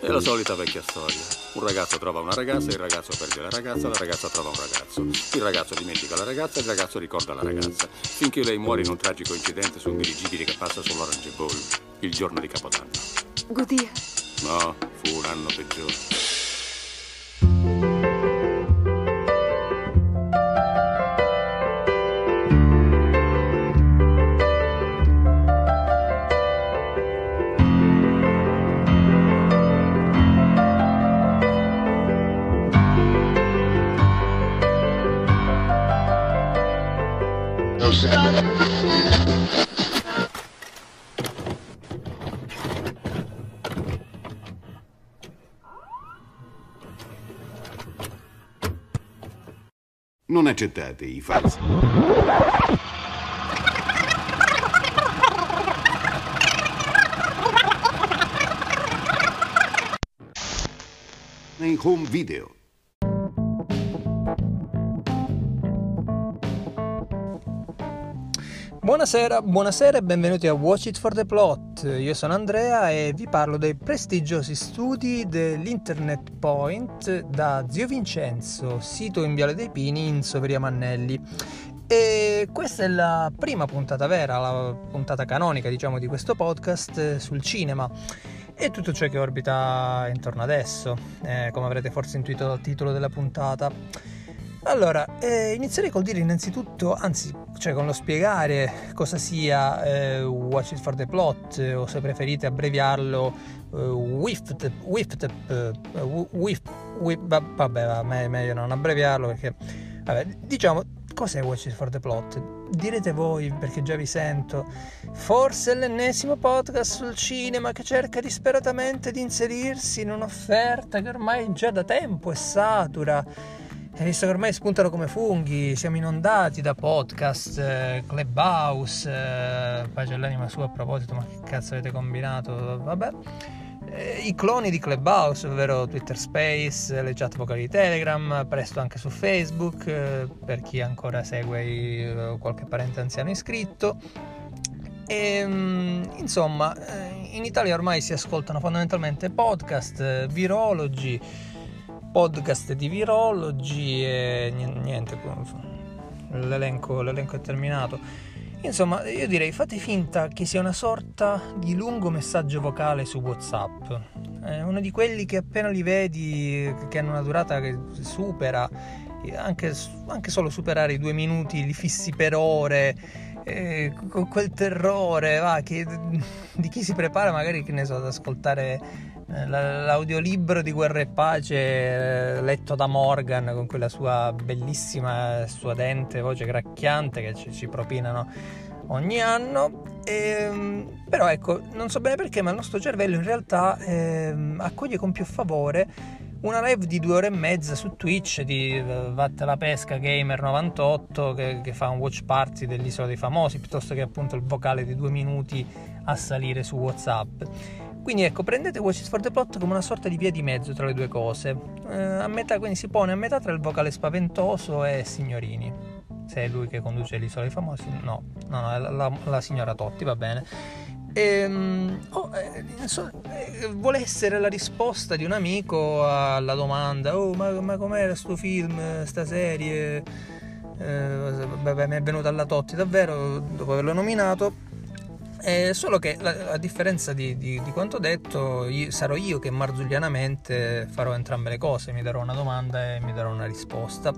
È la solita vecchia storia. Un ragazzo trova una ragazza, il ragazzo perde la ragazza, la ragazza trova un ragazzo. Il ragazzo dimentica la ragazza, il ragazzo ricorda la ragazza. Finché lei muore in un tragico incidente su un dirigibile che passa sull'Orange Bowl il giorno di Capodanno. Goodyear. No, fu un anno peggiore. Non accettate i falsi. Nei home video. Buonasera, buonasera e benvenuti a Watch It for the Plot. Io sono Andrea e vi parlo dei prestigiosi studi dell'Internet Point da Zio Vincenzo, sito in Viale dei Pini in Soveria Mannelli. E questa è la prima puntata vera, la puntata canonica, diciamo, di questo podcast sul cinema e tutto ciò che orbita intorno ad esso, eh, come avrete forse intuito dal titolo della puntata. Allora, eh, inizierei col dire innanzitutto, anzi, cioè con lo spiegare cosa sia eh, Watch It for the Plot, o se preferite abbreviarlo eh, WIFT, WIFT, uh, WIFT, WIFT, vabbè, meglio non abbreviarlo perché, vabbè, diciamo, cos'è Watch It for the Plot? Direte voi, perché già vi sento, forse è l'ennesimo podcast sul cinema che cerca disperatamente di inserirsi in un'offerta che ormai già da tempo è satura e visto che ormai spuntano come funghi, siamo inondati da podcast, eh, Clubhouse, eh, pace all'anima sua a proposito, ma che cazzo avete combinato? Vabbè. Eh, I cloni di Clubhouse, ovvero Twitter Space, le chat vocali di Telegram, presto anche su Facebook, eh, per chi ancora segue i, qualche parente anziano iscritto. E, ehm, insomma, in Italia ormai si ascoltano fondamentalmente podcast, virologi, podcast di virologi e niente, l'elenco, l'elenco è terminato. Insomma, io direi fate finta che sia una sorta di lungo messaggio vocale su WhatsApp. È uno di quelli che appena li vedi, che hanno una durata che supera, anche, anche solo superare i due minuti, li fissi per ore, eh, con quel terrore va, che, di chi si prepara magari che ne so, ad ascoltare l'audiolibro di Guerra e Pace eh, letto da Morgan con quella sua bellissima suadente voce gracchiante che ci, ci propinano ogni anno. E, ehm, però ecco non so bene perché ma il nostro cervello in realtà eh, accoglie con più favore una live di due ore e mezza su Twitch di uh, Vatte la Pesca Gamer 98 che, che, fa un watch party dell'Isola dei Famosi piuttosto che appunto il vocale di due minuti a salire su Whatsapp quindi ecco, prendete Watch It for the Plot come una sorta di via di mezzo tra le due cose. Eh, a metà, quindi si pone a metà tra il vocale spaventoso e Signorini. Se è lui che conduce l'isola dei famosi, no, no, no, la, la signora Totti, va bene. E, ehm, oh, eh, so, eh, vuole essere la risposta di un amico alla domanda: Oh, ma, ma com'era sto film, sta serie? Eh, beh, mi è venuta alla Totti davvero dopo averlo nominato eh, solo che a differenza di, di, di quanto detto, io, sarò io che marzullianamente farò entrambe le cose, mi darò una domanda e mi darò una risposta.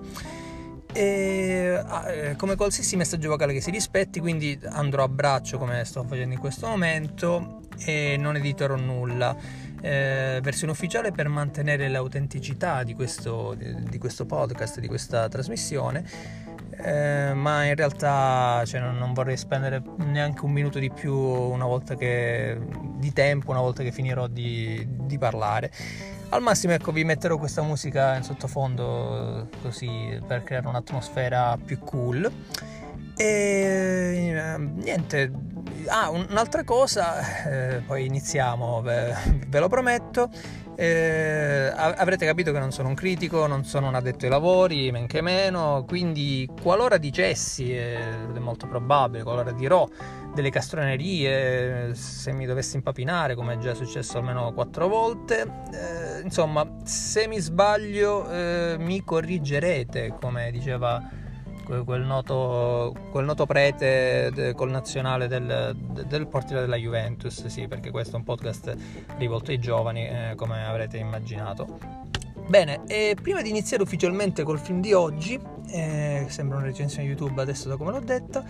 E, ah, eh, come qualsiasi messaggio vocale che si rispetti, quindi andrò a braccio come sto facendo in questo momento e non editerò nulla. Eh, versione ufficiale per mantenere l'autenticità di questo, di, di questo podcast, di questa trasmissione eh, ma in realtà cioè, non, non, vorrei spendere neanche un minuto di più una volta che, di tempo una volta che finirò di, di parlare. Al massimo ecco vi metterò questa musica in sottofondo così per creare un'atmosfera più cool. E niente, ah, un'altra cosa, eh, poi iniziamo, ve, ve lo prometto. Eh, avrete capito che non sono un critico, non sono un addetto ai lavori, men che meno, quindi qualora dicessi, ed è molto probabile, qualora dirò delle castronerie, se mi dovessi impapinare, come è già successo almeno quattro volte, eh, insomma, se mi sbaglio eh, mi corrigerete, come diceva quel noto, quel noto prete de, col nazionale del, del, portiere della Juventus, sì, perché questo è un podcast rivolto ai giovani, eh, come avrete immaginato. Bene, e prima di iniziare ufficialmente col film di oggi, eh, sembra una recensione YouTube adesso da come l'ho detto,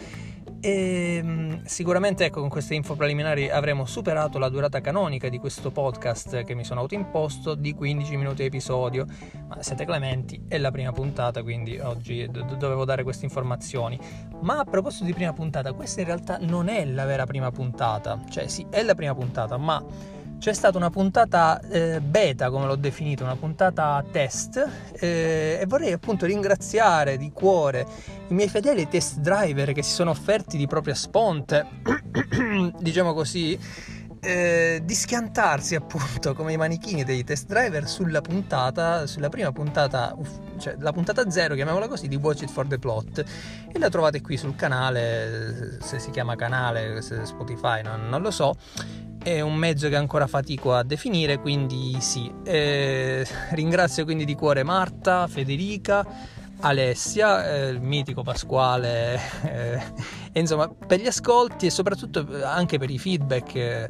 e ehm, sicuramente ecco, con queste info preliminari avremo superato la durata canonica di questo podcast che mi sono autoimposto di 15 minuti episodio. Ma siete clementi, è la prima puntata, quindi oggi do- dovevo dare queste informazioni. Ma a proposito di prima puntata, questa in realtà non è la vera prima puntata. Cioè sì, è la prima puntata, ma c'è stata una puntata eh, beta, come l'ho definito, una puntata test eh, e vorrei appunto ringraziare di cuore i miei fedeli test driver che si sono offerti di propria sponte, diciamo così, eh, di schiantarsi appunto come i manichini dei test driver sulla puntata, sulla prima puntata, cioè la puntata zero, chiamiamola così, di Watch It for the Plot. E la trovate qui sul canale, se si chiama canale, se Spotify, non, non lo so è un mezzo che ancora fatico a definire, quindi sì. Eh, ringrazio quindi di cuore Marta, Federica, Alessia, eh, il mitico Pasquale, eh, e insomma per gli ascolti e soprattutto anche per i feedback eh,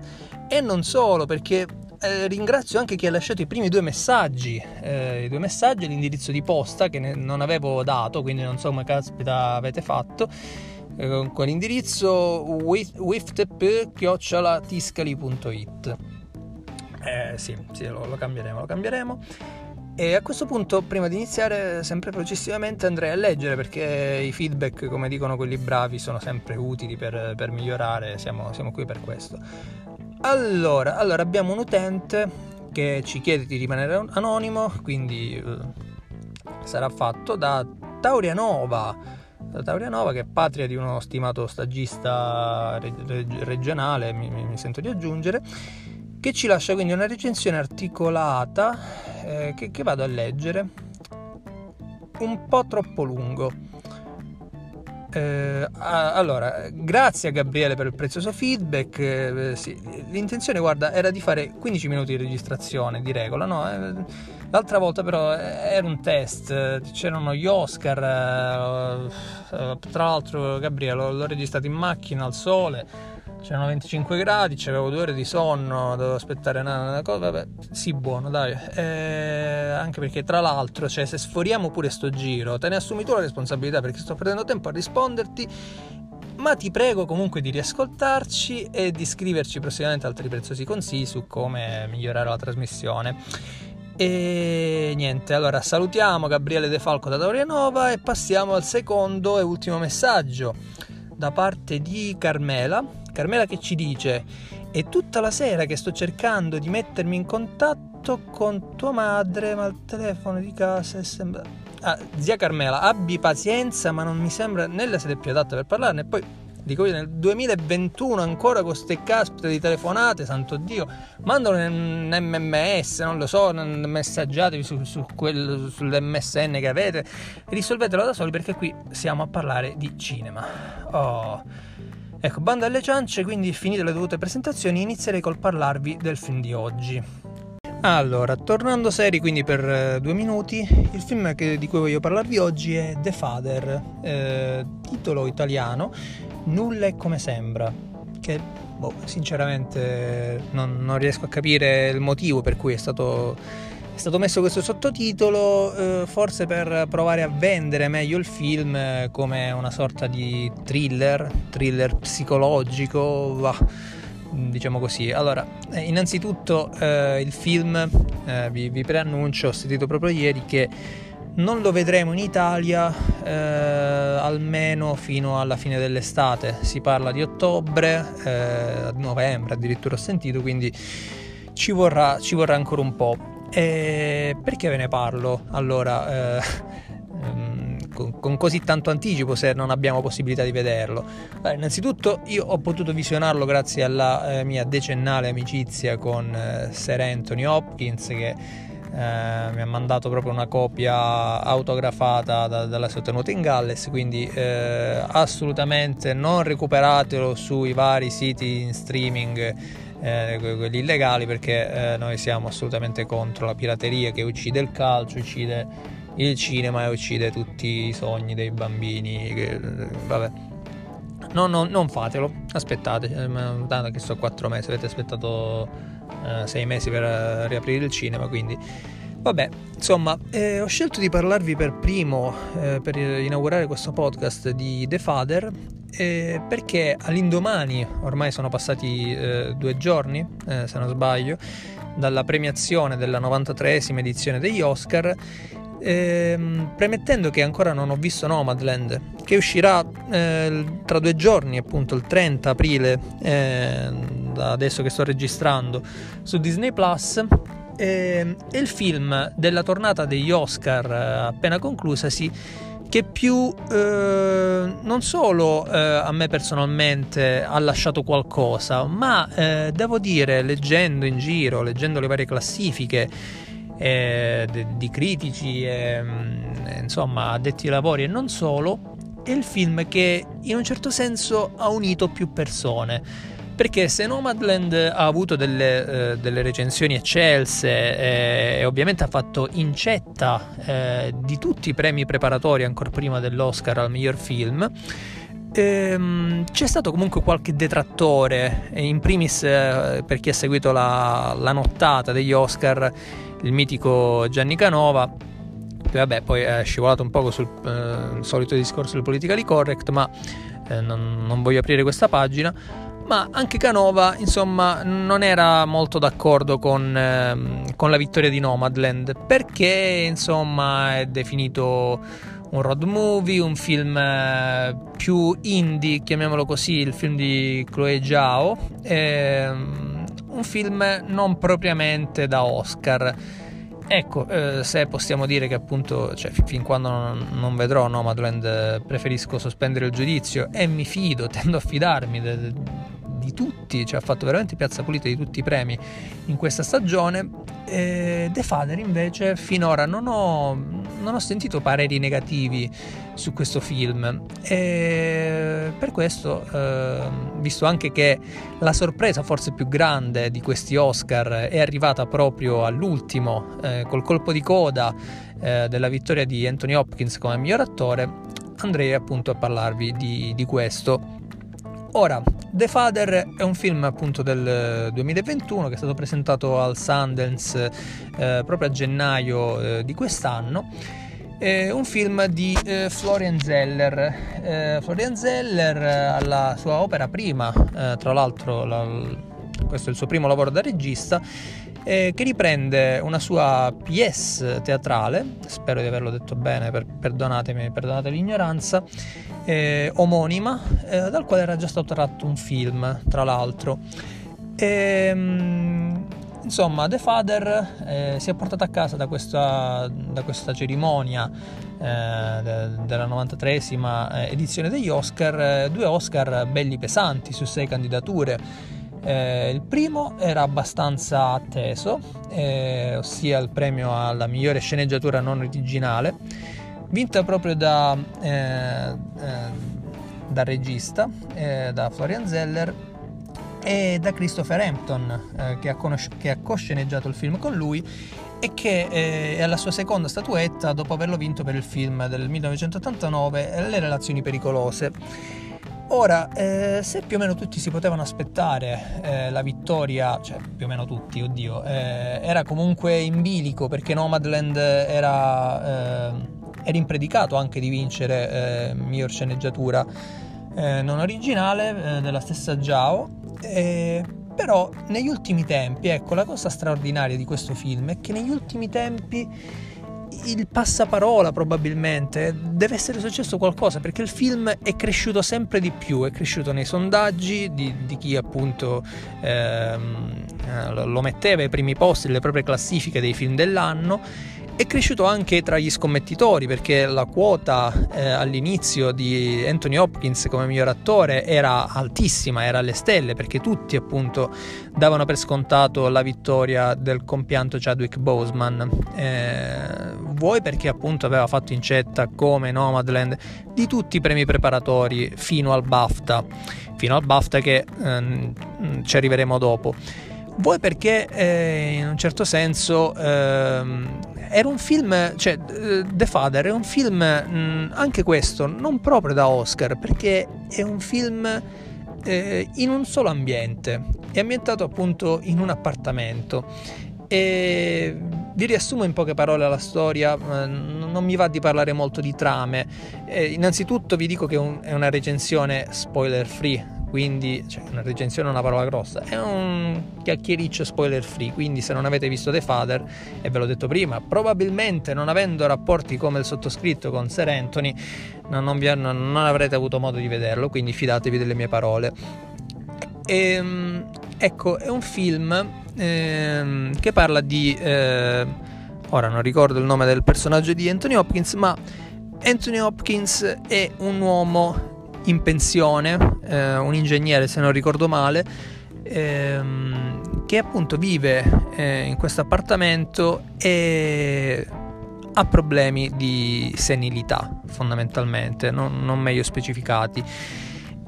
e non solo perché eh, ringrazio anche chi ha lasciato i primi due messaggi, eh, i due messaggi all'indirizzo di posta che non avevo dato, quindi non so come caspita avete fatto eh, con l'indirizzo wiftp-tiscali.it eh, sì, sì lo, lo cambieremo, lo cambieremo. E a questo punto, prima di iniziare, sempre processivamente andrei a leggere perché i feedback, come dicono quelli bravi, sono sempre utili per, per migliorare, siamo, siamo, qui per questo. Allora, allora, abbiamo un utente che ci chiede di rimanere anonimo, quindi eh, sarà fatto da Taurianova da Taurianova, che è patria di uno stimato stagista regionale, mi, mi, sento di aggiungere, che ci lascia quindi una recensione articolata eh, che, che vado a leggere, un po' troppo lungo. Eh, allora, grazie a Gabriele per il prezioso feedback. Eh, sì, l'intenzione, guarda, era di fare 15 minuti di registrazione di regola, no? Eh, L'altra volta però eh, era un test, c'erano gli Oscar, eh, tra l'altro Gabriele l'ho registrato in macchina al sole, c'erano 25 gradi, c'avevo due ore di sonno, dovevo aspettare una, una cosa, vabbè, sì buono dai, eh, anche perché tra l'altro, cioè, se sforiamo pure sto giro, te ne assumi tu la responsabilità perché sto perdendo tempo a risponderti ma ti prego comunque di riascoltarci e di scriverci prossimamente altri preziosi consigli su come migliorare la trasmissione. E niente, allora salutiamo Gabriele De Falco da Torianova e passiamo al secondo e ultimo messaggio da parte di Carmela. Carmela che ci dice: È tutta la sera che sto cercando di mettermi in contatto con tua madre, ma il telefono di casa è sempre. Ah, zia Carmela, abbi pazienza, ma non mi sembra né la sede più adatta per parlarne. Poi Dico io nel 2021 ancora con queste caspite di telefonate, santo Dio, mandano un MMS, non lo so, messaggiatevi su, su quel, sull'MSN che avete, risolvetelo da soli perché qui siamo a parlare di cinema. Oh. Ecco, banda alle ciance, quindi finite le dovute presentazioni, inizierei col parlarvi del film di oggi. Allora, tornando seri quindi per eh, due minuti, il film che, di cui voglio parlarvi oggi è The Father, eh, titolo italiano Nulla è come sembra, che boh, sinceramente non, non, riesco a capire il motivo per cui è stato, è stato messo questo sottotitolo, eh, forse per provare a vendere meglio il film eh, come una sorta di thriller, thriller psicologico, va, diciamo così. Allora, eh, innanzitutto eh, il film, eh, vi, vi preannuncio, ho sentito proprio ieri che non lo vedremo in Italia eh, almeno fino alla fine dell'estate. Si parla di ottobre, eh, novembre addirittura ho sentito, quindi ci vorrà, ci vorrà ancora un po'. E perché ve ne parlo? Allora, eh, ehm, con, con, così tanto anticipo se non abbiamo possibilità di vederlo? Beh, innanzitutto io ho potuto visionarlo grazie alla eh, mia decennale amicizia con eh, Sir Anthony Hopkins che eh, mi ha mandato proprio una copia autografata da, dalla sua tenuta in Galles, quindi eh, assolutamente non recuperatelo sui vari siti in streaming eh, quelli illegali perché eh, noi siamo assolutamente contro la pirateria che uccide il calcio, uccide il cinema uccide tutti i sogni dei bambini. Che, vabbè. No, no, non fatelo, aspettate, eh, tanto che sto quattro mesi, avete aspettato eh, sei mesi per eh, riaprire il cinema, quindi vabbè, insomma, eh, ho scelto di parlarvi per primo, eh, per inaugurare questo podcast di The Father, eh, perché all'indomani, ormai sono passati eh, due giorni, se non sbaglio, dalla premiazione della 93esima edizione degli Oscar, ehm, premettendo che ancora non ho visto Nomadland, che uscirà eh, tra due giorni, appunto il 30 aprile, eh, da adesso che sto registrando, su Disney Plus. Eh, è il film della tornata degli Oscar eh, appena conclusasi che più eh, non solo eh, a me personalmente ha lasciato qualcosa, ma eh, devo dire, leggendo in giro, leggendo le varie classifiche eh, di critici, e, mm, insomma, addetti ai lavori e non solo, è il film che in un certo senso ha unito più persone. Perché se Nomadland ha avuto delle, eh, delle recensioni eccelse eh, e ovviamente ha fatto incetta eh, di tutti i premi preparatori ancora prima dell'Oscar al miglior film, Ehm, c'è stato comunque qualche detrattore, in primis eh, per chi ha seguito la, la, nottata degli Oscar, il mitico Gianni Canova, che vabbè poi è scivolato un poco sul eh, solito discorso del politically correct, ma eh, non, non voglio aprire questa pagina. Ma anche Canova, insomma, non era molto d'accordo con, ehm, con la vittoria di Nomadland perché, insomma, è definito un road movie, un film eh, più indie, chiamiamolo così, il film di Chloe Zhao, ehm, un film non propriamente da Oscar. Ecco, eh, se possiamo dire che appunto, cioè, fin quando non, non vedrò Nomadland, preferisco sospendere il giudizio e mi fido, tendo a fidarmi de, de, di tutti, cioè ha fatto veramente piazza pulita di tutti i premi in questa stagione. E The Father invece finora non ho, non ho sentito pareri negativi su questo film e per questo, eh, visto anche che la sorpresa forse più grande di questi Oscar è arrivata proprio all'ultimo, eh, col colpo di coda eh, della vittoria di Anthony Hopkins come miglior attore, andrei appunto a parlarvi di, di questo. Ora, The Father è un film appunto del 2021 che è stato presentato al Sundance eh, proprio a gennaio eh, di quest'anno. È un film di eh, Florian Zeller. Eh, Florian Zeller alla sua opera prima, eh, tra l'altro la, questo è il suo primo lavoro da regista, eh, che riprende una sua pièce teatrale, spero di averlo detto bene, per, perdonatemi, perdonate l'ignoranza, eh, omonima, eh, dal quale era già stato tratto un film, tra l'altro. E, ehm, insomma, The Father eh, si è portato a casa da questa, da questa cerimonia eh, de, della 93esima eh, edizione degli Oscar, due Oscar belli pesanti su sei candidature eh, il primo era abbastanza atteso, eh, ossia il premio alla migliore sceneggiatura non originale, vinta proprio da, eh, eh dal regista, eh, da Florian Zeller e da Christopher Hampton, eh, che ha, conosci- che, ha cosceneggiato il film con lui e che è alla sua seconda statuetta dopo averlo vinto per il film del 1989 Le relazioni pericolose. Ora, eh, se più o meno tutti si potevano aspettare eh, la vittoria, cioè più o meno tutti, oddio, eh, era comunque in bilico perché Nomadland era, era impredicato anche di vincere eh, miglior sceneggiatura eh, non originale della stessa Giao. però negli ultimi tempi, ecco, la cosa straordinaria di questo film è che negli ultimi tempi il passaparola probabilmente deve essere successo qualcosa perché il film è cresciuto sempre di più, è cresciuto nei sondaggi di, di chi appunto ehm, lo metteva ai primi posti nelle proprie classifiche dei film dell'anno è cresciuto anche tra gli scommettitori perché la quota eh, all'inizio di Anthony Hopkins come miglior attore era altissima, era alle stelle perché tutti appunto davano per scontato la vittoria del compianto Chadwick Boseman. Eh, vuoi perché appunto aveva fatto incetta come Nomadland di tutti i premi preparatori fino al BAFTA, fino al BAFTA che ehm, ci arriveremo dopo. Vuoi perché eh, in un certo senso ehm, era un film, cioè eh, The Father è un film mh, anche questo non proprio da Oscar perché è un film eh, in un solo ambiente, è ambientato appunto in un appartamento e vi riassumo in poche parole la storia, non mi va di parlare molto di trame. Eh, innanzitutto vi dico che è una recensione spoiler free, quindi cioè, una recensione è una parola grossa, è un chiacchiericcio spoiler free, quindi se non avete visto The Father, e ve l'ho detto prima, probabilmente non avendo rapporti come il sottoscritto con Sir Anthony, non, non, hanno, non avrete avuto modo di vederlo, quindi fidatevi delle mie parole. E, ehm, ecco, è un film ehm, che parla di... Eh, ora non ricordo il nome del personaggio di Anthony Hopkins, ma Anthony Hopkins è un uomo in pensione, eh, un ingegnere se non ricordo male, ehm, che appunto vive eh, in questo appartamento e ha problemi di senilità fondamentalmente, non, non meglio specificati.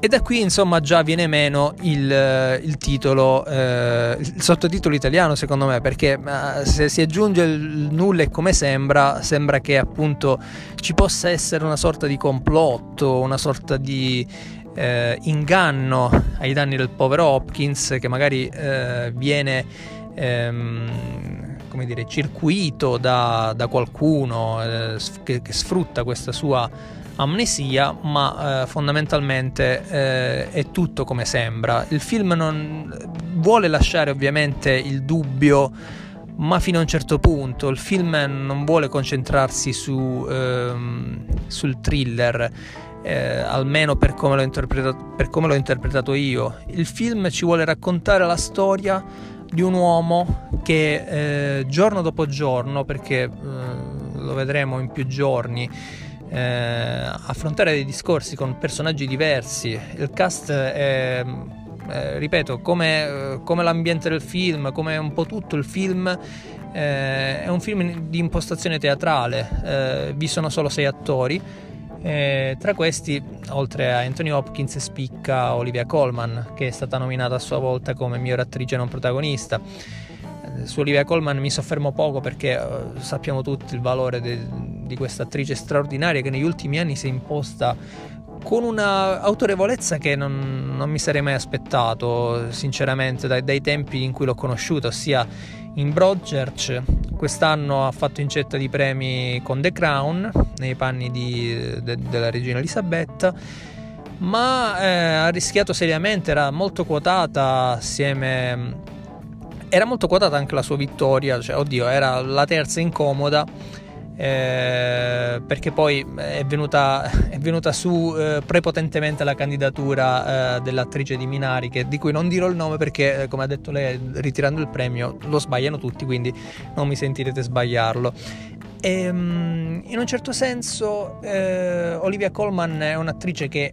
E da qui insomma già viene meno il, il titolo, eh, il sottotitolo italiano secondo me, perché eh, se si aggiunge il nulla e come sembra, sembra che appunto ci possa essere una sorta di complotto, una sorta di eh, inganno ai danni del povero Hopkins che magari eh, viene... Ehm, come dire, circuito da, da qualcuno eh, che, che sfrutta questa sua amnesia, ma eh, fondamentalmente eh, è tutto come sembra. Il film non vuole lasciare ovviamente il dubbio, ma fino a un certo punto. Il film non vuole concentrarsi su, ehm, sul thriller. Eh, almeno per come, per come, l'ho interpretato io. Il film ci vuole raccontare la storia di un uomo che eh, giorno dopo giorno, perché eh, lo vedremo in più giorni, eh, affrontare dei discorsi con personaggi diversi. Il cast è, eh, ripeto, come, come, l'ambiente del film, come un po' tutto il film, eh, è un film di impostazione teatrale. Eh, vi sono solo sei attori. Eh, tra questi, oltre a Anthony Hopkins, spicca Olivia Colman, che è stata nominata a sua volta come miglior attrice non protagonista su Olivia Colman mi soffermo poco perché uh, sappiamo tutti il valore de- di questa attrice straordinaria che negli ultimi anni si è imposta con una autorevolezza che non, non mi sarei mai aspettato, sinceramente, dai, dai, tempi in cui l'ho conosciuta, ossia in Broadchurch. Quest'anno ha fatto incetta di premi con The Crown, nei panni di, de, della regina Elisabetta, ma eh, ha rischiato seriamente, era molto quotata assieme era molto quotata anche la sua vittoria, cioè, oddio, era la terza incomoda. Eh, perché poi è venuta, è venuta su eh, prepotentemente la candidatura eh, dell'attrice di Minari, che, di cui non dirò il nome perché, eh, come ha detto lei, ritirando il premio lo sbagliano tutti, quindi non mi sentirete sbagliarlo. E, ehm, in un certo senso, eh, Olivia Colman è un'attrice che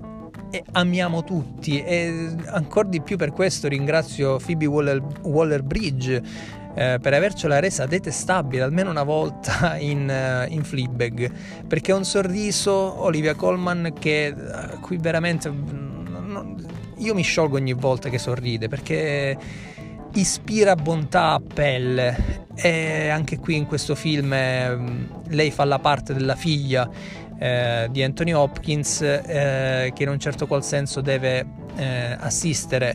amiamo tutti. E ancora di più per questo ringrazio Phoebe Waller-Bridge eh, per avercela resa detestabile almeno una volta in, uh, in Fleabag. Perché un sorriso Olivia Colman che uh, qui veramente no, io mi sciolgo ogni volta che sorride perché ispira bontà a pelle. E anche qui in questo film eh, lei fa la parte della figlia eh, di Anthony Hopkins eh, che in un certo qual senso deve eh, assistere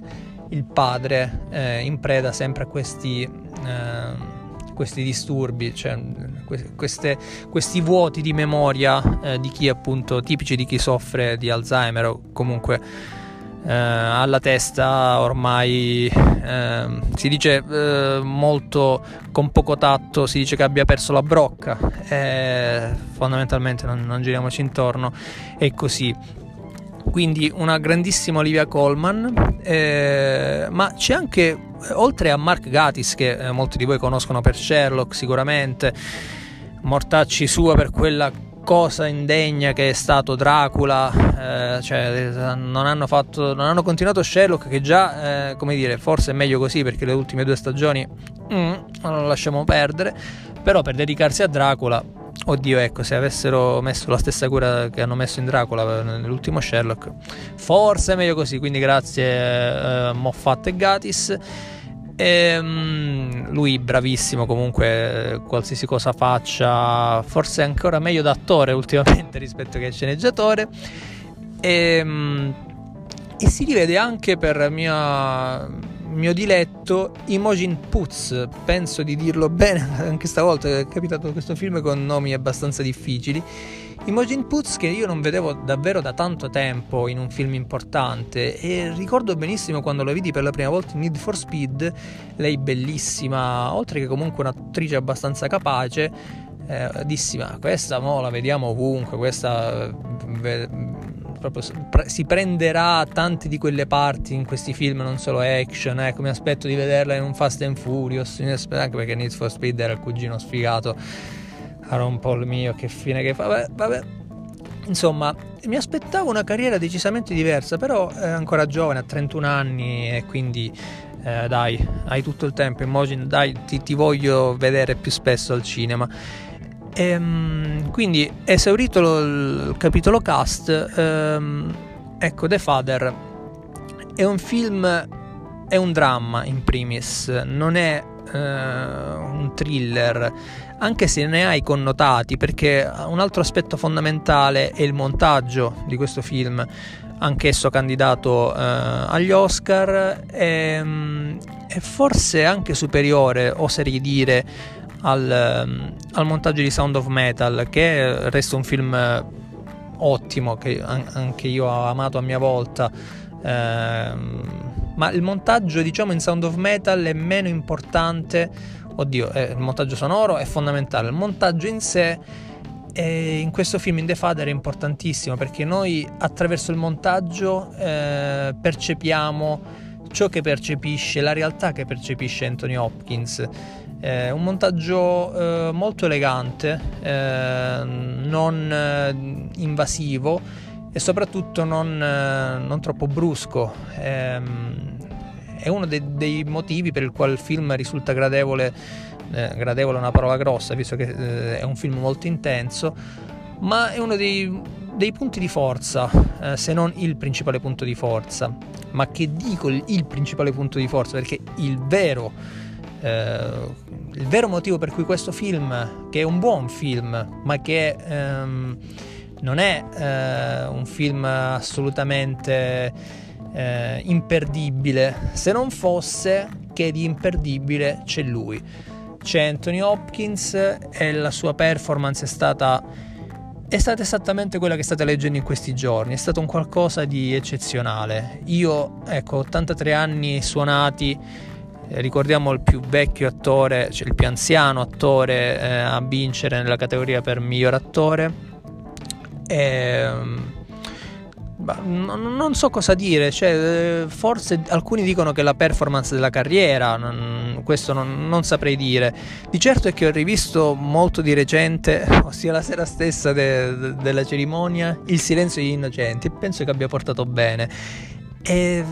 il padre eh, in preda sempre a questi, eh, questi disturbi, cioè queste, questi vuoti di memoria di chi appunto tipici di chi soffre di Alzheimer o comunque eh, alla testa ormai eh, si dice eh, molto con poco tatto si dice che abbia perso la brocca. Eh, fondamentalmente non, non giriamoci intorno è così. Quindi una grandissima Olivia Colman. Eh, ma c'è anche oltre a Mark Gatis che eh, molti di voi conoscono per Sherlock sicuramente mortacci sua per quella cosa indegna che è stato Dracula, eh, cioè non hanno, fatto, non hanno continuato Sherlock che già, eh, come dire, forse è meglio così perché le ultime due stagioni mm, non lo lasciamo perdere, però per dedicarsi a Dracula, oddio ecco, se avessero messo la stessa cura che hanno messo in Dracula nell'ultimo Sherlock, forse è meglio così, quindi grazie eh, Moffat e Gatis. E, um, lui bravissimo comunque, qualsiasi cosa faccia, forse ancora meglio da attore ultimamente rispetto che sceneggiatore. E, um, e si rivede anche per mia, mio diletto Imogen Putz, penso di dirlo bene anche stavolta, è capitato questo film con nomi abbastanza difficili Imogen Poots che io non vedevo davvero da tanto tempo in un film importante e ricordo benissimo quando la vidi per la prima volta in Need for Speed, lei bellissima, oltre che comunque un'attrice abbastanza capace, eh, dissi ma questa mo la vediamo ovunque, questa ve, proprio si prenderà tante di quelle parti in questi film, non solo action, ecco mi aspetto di vederla in un Fast and Furious, anche perché Need for Speed era il cugino sfigato po' il mio, che fine che fa, vabbè, vabbè. Insomma, mi aspettavo una carriera decisamente diversa, però è ancora giovane, ha 31 anni e quindi eh, dai, hai tutto il tempo, immagino, dai, ti, ti voglio vedere più spesso al cinema. Ehm, quindi, esaurito lo, il capitolo cast, ehm, ecco, The Father è un film, è un dramma in primis, non è eh, un thriller anche se ne ha i connotati, perché un altro aspetto fondamentale è il montaggio di questo film, anch'esso candidato eh, agli Oscar, e, mm, e, forse anche superiore, oserei dire, al, mm, al, montaggio di Sound of Metal, che resta un film ottimo, che anche io ho amato a mia volta. Eh, ma il montaggio, diciamo, in Sound of Metal è meno importante oddio, eh, il montaggio sonoro è fondamentale, il montaggio in sé eh, in questo film in The Father è importantissimo perché noi attraverso il montaggio eh, percepiamo ciò che percepisce, la realtà che percepisce Anthony Hopkins. Eh, un montaggio eh, molto elegante, eh, non eh, invasivo e soprattutto non, non troppo brusco. Ehm, è uno dei, dei, motivi per il quale il film risulta gradevole, eh, gradevole è una parola grossa, visto che eh, è un film molto intenso, ma è uno dei, dei punti di forza, eh, se non il principale punto di forza. Ma che dico il, il principale punto di forza? Perché il vero, eh, il vero motivo per cui questo film, che è un buon film, ma che ehm, non è eh, un film assolutamente eh, imperdibile, se non fosse che di imperdibile c'è lui. C'è Anthony Hopkins e la sua performance è stata, è stata esattamente quella che state leggendo in questi giorni, è stato un qualcosa di eccezionale. Io, ecco, 83 anni suonati, eh, ricordiamo il più vecchio attore, cioè il più anziano attore eh, a vincere nella categoria per miglior attore. E, ehm, non so cosa dire, cioè, eh, forse alcuni dicono che la performance della carriera, non, questo non, non, saprei dire. Di certo è che ho rivisto molto di recente, ossia la sera stessa de, de, della cerimonia, Il silenzio degli innocenti penso che abbia portato bene. E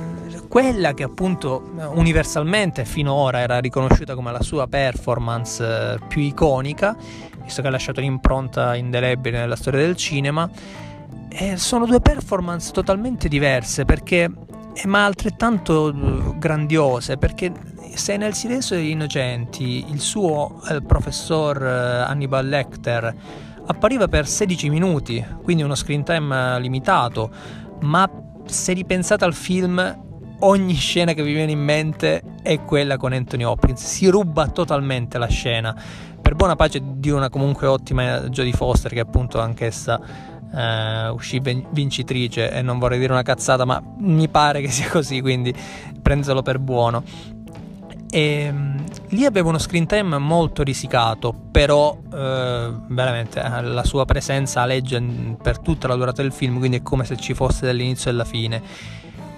quella che appunto universalmente finora era riconosciuta come la sua performance eh, più iconica, visto che ha lasciato un'impronta indelebile nella storia del cinema, eh, sono due performance totalmente diverse perché eh, ma altrettanto eh, grandiose perché se nel silenzio degli innocenti il suo eh, professor eh, Hannibal Lecter appariva per 16 minuti quindi uno screen time limitato ma se ripensate al film ogni scena che vi viene in mente è quella con Anthony Hopkins si ruba totalmente la scena per buona pace di una comunque ottima Jodie Foster che appunto anch'essa uh, uscì vincitrice e non vorrei dire una cazzata, ma mi pare che sia così, quindi prendetelo per buono. E, um, lì aveva uno screen time molto risicato, però uh, veramente eh, la sua presenza aleggia per tutta la durata del film, quindi è come se ci fosse dall'inizio alla fine.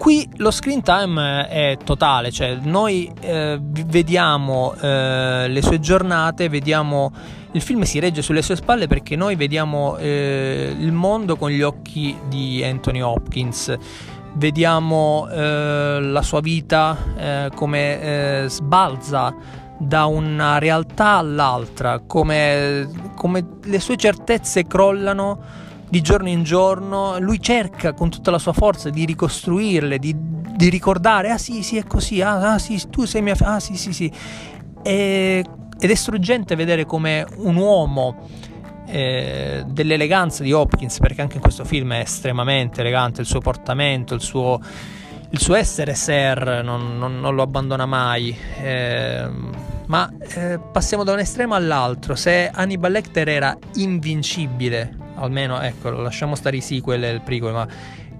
Qui lo screen time è totale, cioè noi eh, vediamo eh, le sue giornate, vediamo il film si regge sulle sue spalle perché noi vediamo eh, il mondo con gli occhi di Anthony Hopkins, vediamo eh, la sua vita eh, come eh, sbalza da una realtà all'altra, come, come le sue certezze crollano di giorno in giorno, lui cerca con tutta la sua forza di ricostruirle, di, di ricordare, ah sì, sì, è così, ah, ah sì, tu sei mia ah sì, sì, sì. E, ed è struggente vedere come un uomo eh, dell'eleganza di Hopkins, perché anche in questo film è estremamente elegante, il suo portamento, il suo, il suo essere ser non, non, non, lo abbandona mai. Eh, ma eh, passiamo da un estremo all'altro. Se Hannibal Lecter era invincibile almeno ecco, lasciamo stare i sequel e il prequel, ma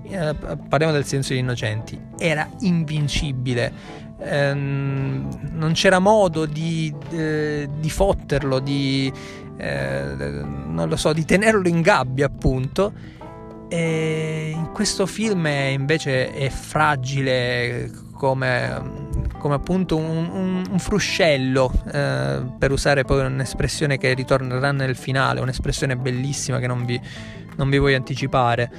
eh, parliamo del senso degli innocenti, era invincibile. Ehm, non c'era modo di, eh, di fotterlo, di, eh, non lo so, di tenerlo in gabbia, appunto. E in questo film è, invece è fragile come, come appunto un, un, un fruscello, eh, per usare poi un'espressione che ritornerà nel finale, un'espressione bellissima che non vi, non vi voglio anticipare.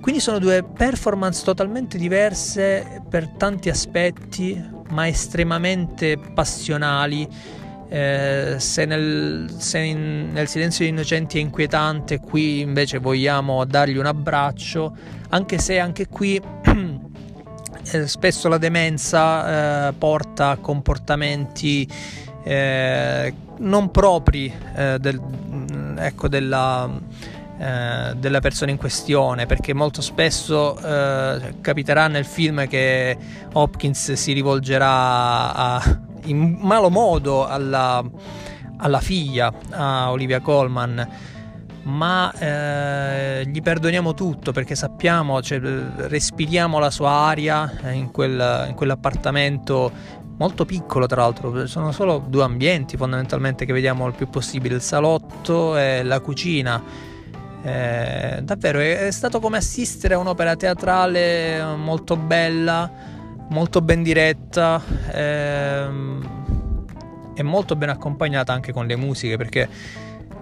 Quindi sono due performance totalmente diverse per tanti aspetti, ma estremamente passionali. Eh, se, nel, se in, nel, silenzio degli innocenti è inquietante, qui invece vogliamo dargli un abbraccio, anche se anche qui eh, spesso la demenza eh, porta a comportamenti eh, non propri eh, del, mm, ecco, della, eh, della, persona in questione, perché molto spesso capiterà nel film che Hopkins si rivolgerà a, in malo modo alla, alla figlia, a Olivia Colman ma eh, gli perdoniamo tutto perché sappiamo, cioè, respiriamo la sua aria in, quel, in quell'appartamento molto piccolo tra l'altro, sono solo due ambienti fondamentalmente che vediamo il più possibile, il salotto e la cucina. Eh, davvero è, stato come assistere a un'opera teatrale molto bella, molto ben diretta eh, e molto ben accompagnata anche con le musiche perché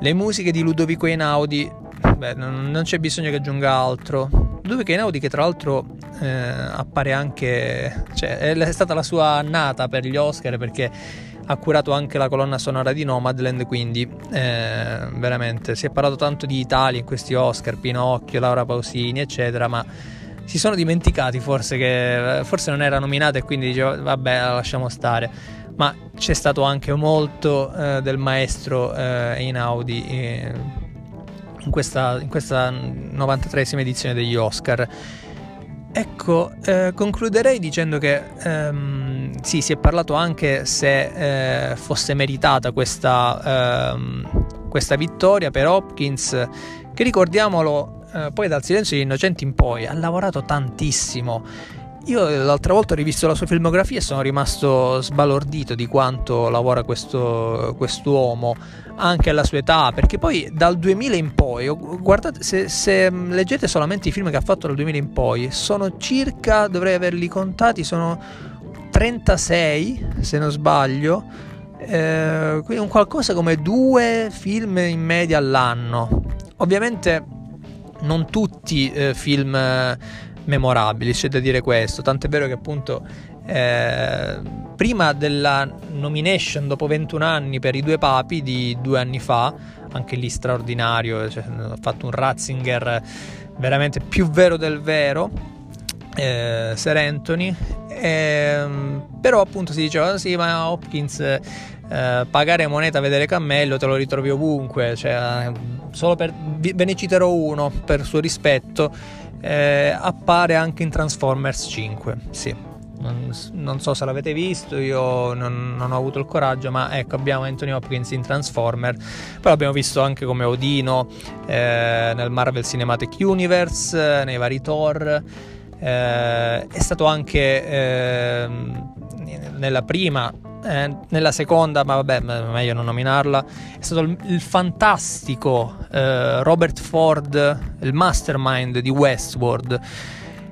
le musiche di Ludovico Einaudi, beh, non, c'è bisogno che aggiunga altro. Ludovico Einaudi che tra l'altro eh, appare anche, cioè è stata la sua annata per gli Oscar perché ha curato anche la colonna sonora di Nomadland, quindi eh, veramente si è parlato tanto di Italia in questi Oscar, Pinocchio, Laura Pausini, eccetera, ma si sono dimenticati forse che forse non era nominata e quindi dicevo vabbè la lasciamo stare ma c'è stato anche molto eh, del maestro eh, Einaudi eh, in, questa, in questa 93esima edizione degli Oscar. Ecco, eh, concluderei dicendo che ehm, sì, si è parlato anche se eh, fosse meritata questa, ehm, questa, vittoria per Hopkins, che ricordiamolo, eh, poi dal silenzio degli innocenti in poi ha lavorato tantissimo io l'altra volta ho rivisto la sua filmografia e sono rimasto sbalordito di quanto lavora questo quest'uomo anche alla sua età, perché poi dal 2000 in poi, guardate, se, se, leggete solamente i film che ha fatto dal 2000 in poi, sono circa, dovrei averli contati, sono 36 se non sbaglio, eh, quindi un qualcosa come due film in media all'anno. Ovviamente non tutti eh, film memorabili, c'è da dire questo, tant'è vero che appunto eh, prima della nomination dopo 21 anni per i due papi di due anni fa, anche lì straordinario, cioè, ha fatto un Ratzinger veramente più vero del vero, eh, Sir Anthony, eh, però appunto si diceva sì ma Hopkins eh, pagare moneta vedere cammello te lo ritrovi ovunque, cioè, solo per, ve ne citerò uno per suo rispetto eh, appare anche in Transformers 5. Sì, non, non, so se l'avete visto, io non, non, ho avuto il coraggio, ma ecco abbiamo Anthony Hopkins in Transformer, poi l'abbiamo visto anche come Odino eh, nel Marvel Cinematic Universe, nei vari Thor, eh, è stato anche ehm, nella prima eh, nella seconda, ma vabbè, meglio non nominarla, è stato il, il fantastico eh, Robert Ford, il mastermind di Westworld.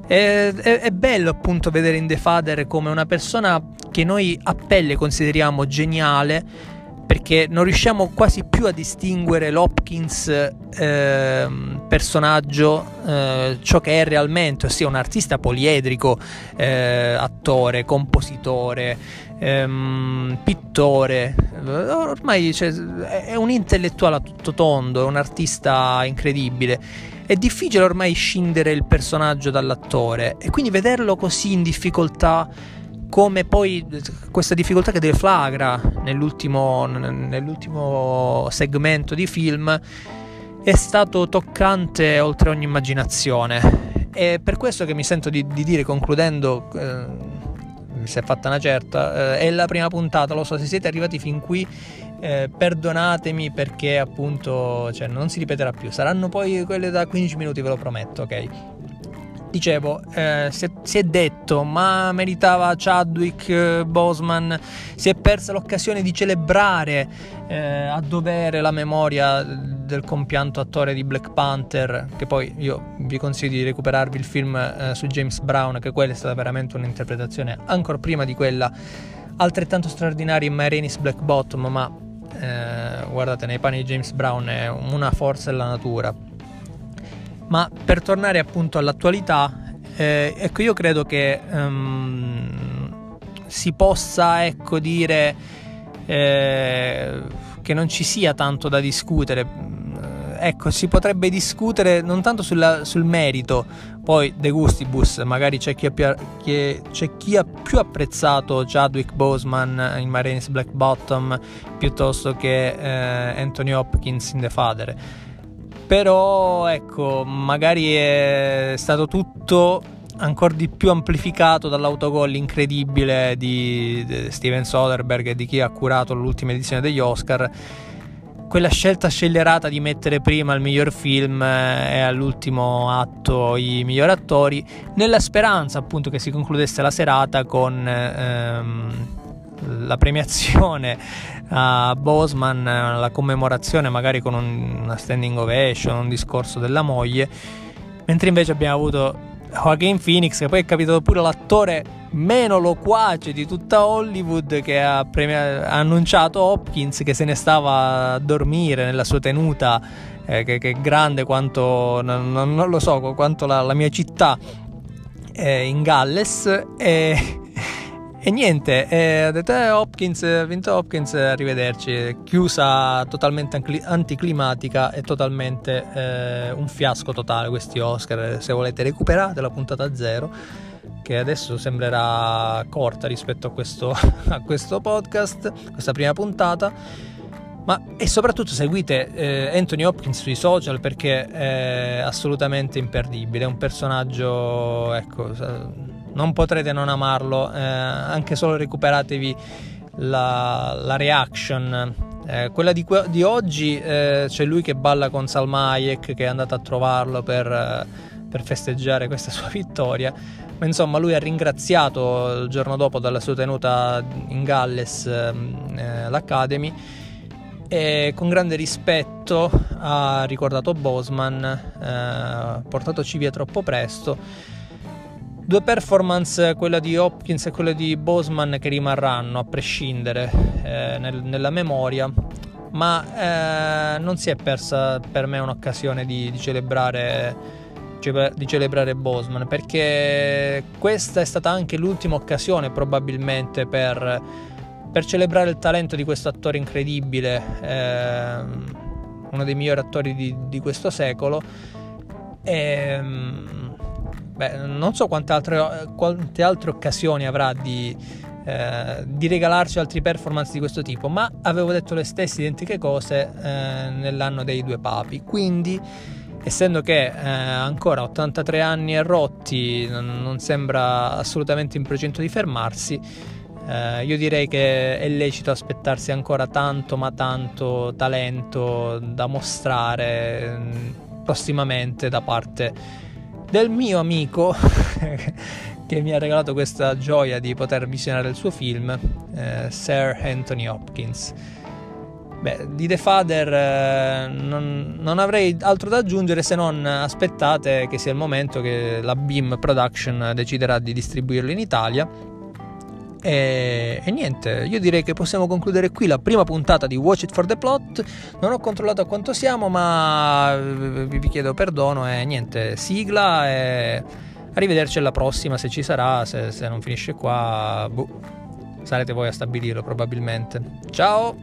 È, è, è, bello appunto vedere in The Father come una persona che noi a pelle consideriamo geniale perché non riusciamo quasi più a distinguere l'Hopkins eh, personaggio, eh, ciò che è realmente, ossia un artista poliedrico, eh, attore, compositore, ehm, pittore, ormai cioè, è un intellettuale a tutto tondo, è un artista incredibile. È difficile ormai scindere il personaggio dall'attore e quindi vederlo così in difficoltà come poi questa difficoltà che deflagra nell'ultimo, nell'ultimo segmento di film è stato toccante oltre ogni immaginazione. È per questo che mi sento di, di dire, concludendo, eh, si è fatta una certa, eh, è la prima puntata, lo so, se siete arrivati fin qui, eh, perdonatemi perché appunto cioè, non si ripeterà più, saranno poi quelle da 15 minuti, ve lo prometto, ok? Dicevo, eh, si, è, si, è, detto, ma meritava Chadwick, eh, Boseman, si è persa l'occasione di celebrare eh, a dovere la memoria del compianto attore di Black Panther, che poi io vi consiglio di recuperarvi il film eh, su James Brown, che quella è stata veramente un'interpretazione ancora prima di quella altrettanto straordinaria in Rainey's Black Bottom, ma eh, guardate, nei panni di James Brown è una forza della natura ma per tornare appunto all'attualità, eh, ecco io credo che um, si possa ecco dire eh, che non ci sia tanto da discutere. Ecco, si potrebbe discutere non tanto sulla, sul merito, poi De Gustibus, magari c'è chi, ha chi, c'è chi ha più apprezzato Chadwick Boseman in Marines Black Bottom piuttosto che eh, Anthony Hopkins in The Father però ecco, magari è stato tutto ancora di più amplificato dall'autogol incredibile di Steven Soderbergh e di chi ha curato l'ultima edizione degli Oscar. Quella scelta scellerata di mettere prima il miglior film e all'ultimo atto i migliori attori, nella speranza appunto che si concludesse la serata con ehm, la premiazione a Bosman, la commemorazione magari con un, una standing ovation, un discorso della moglie, mentre invece abbiamo avuto Joaquin Phoenix che poi è capitato pure l'attore meno loquace di tutta Hollywood che ha, premia- ha annunciato Hopkins che se ne stava a dormire nella sua tenuta eh, che, che, è grande quanto non, non lo so quanto la, la mia città eh, in Galles e e niente, eh, detto eh, Hopkins, ha vinto Hopkins, arrivederci. Chiusa totalmente anticlimatica e totalmente eh, un fiasco totale questi Oscar. Se volete recuperate la puntata zero, che adesso sembrerà corta rispetto a questo, a questo podcast, questa prima puntata. Ma e soprattutto seguite eh, Anthony Hopkins sui social perché è assolutamente imperdibile, è un personaggio, ecco, non potrete non amarlo, eh, anche solo recuperatevi la, la reaction. Eh, quella di, di oggi eh, c'è lui che balla con Salma Hayek che è andato a trovarlo per, eh, per, festeggiare questa sua vittoria. Ma insomma, lui ha ringraziato il giorno dopo dalla sua tenuta in Galles ehm, eh, l'Academy e con grande rispetto ha ricordato Bosman, eh, portatoci via troppo presto Due performance, quella di Hopkins e quella di Boseman, che rimarranno a prescindere eh, nel, nella memoria, ma eh, non si è persa per me un'occasione di, di celebrare di celebrare Bosman perché questa è stata anche l'ultima occasione probabilmente per, per celebrare il talento di questo attore incredibile eh, uno dei migliori attori di, di questo secolo. E, ehm, beh, non so quante altre, quante altre occasioni avrà di, eh, di, regalarci altri performance di questo tipo, ma avevo detto le stesse identiche cose eh, nell'anno dei due papi, quindi essendo che eh, ancora 83 anni e rotti non, sembra assolutamente in procinto di fermarsi, eh, io direi che è lecito aspettarsi ancora tanto ma tanto talento da mostrare mm, prossimamente da parte del mio amico che mi ha regalato questa gioia di poter visionare il suo film, eh, Sir Anthony Hopkins. Beh, di The Father eh, non, non, avrei altro da aggiungere se non aspettate che sia il momento che la Beam Production deciderà di distribuirlo in Italia. E, e, niente, io direi che possiamo concludere qui la prima puntata di Watch It for the Plot. Non ho controllato a quanto siamo, ma vi, vi chiedo perdono e niente, sigla e arrivederci alla prossima se ci sarà, se, se non finisce qua, boh, sarete voi a stabilirlo probabilmente. Ciao!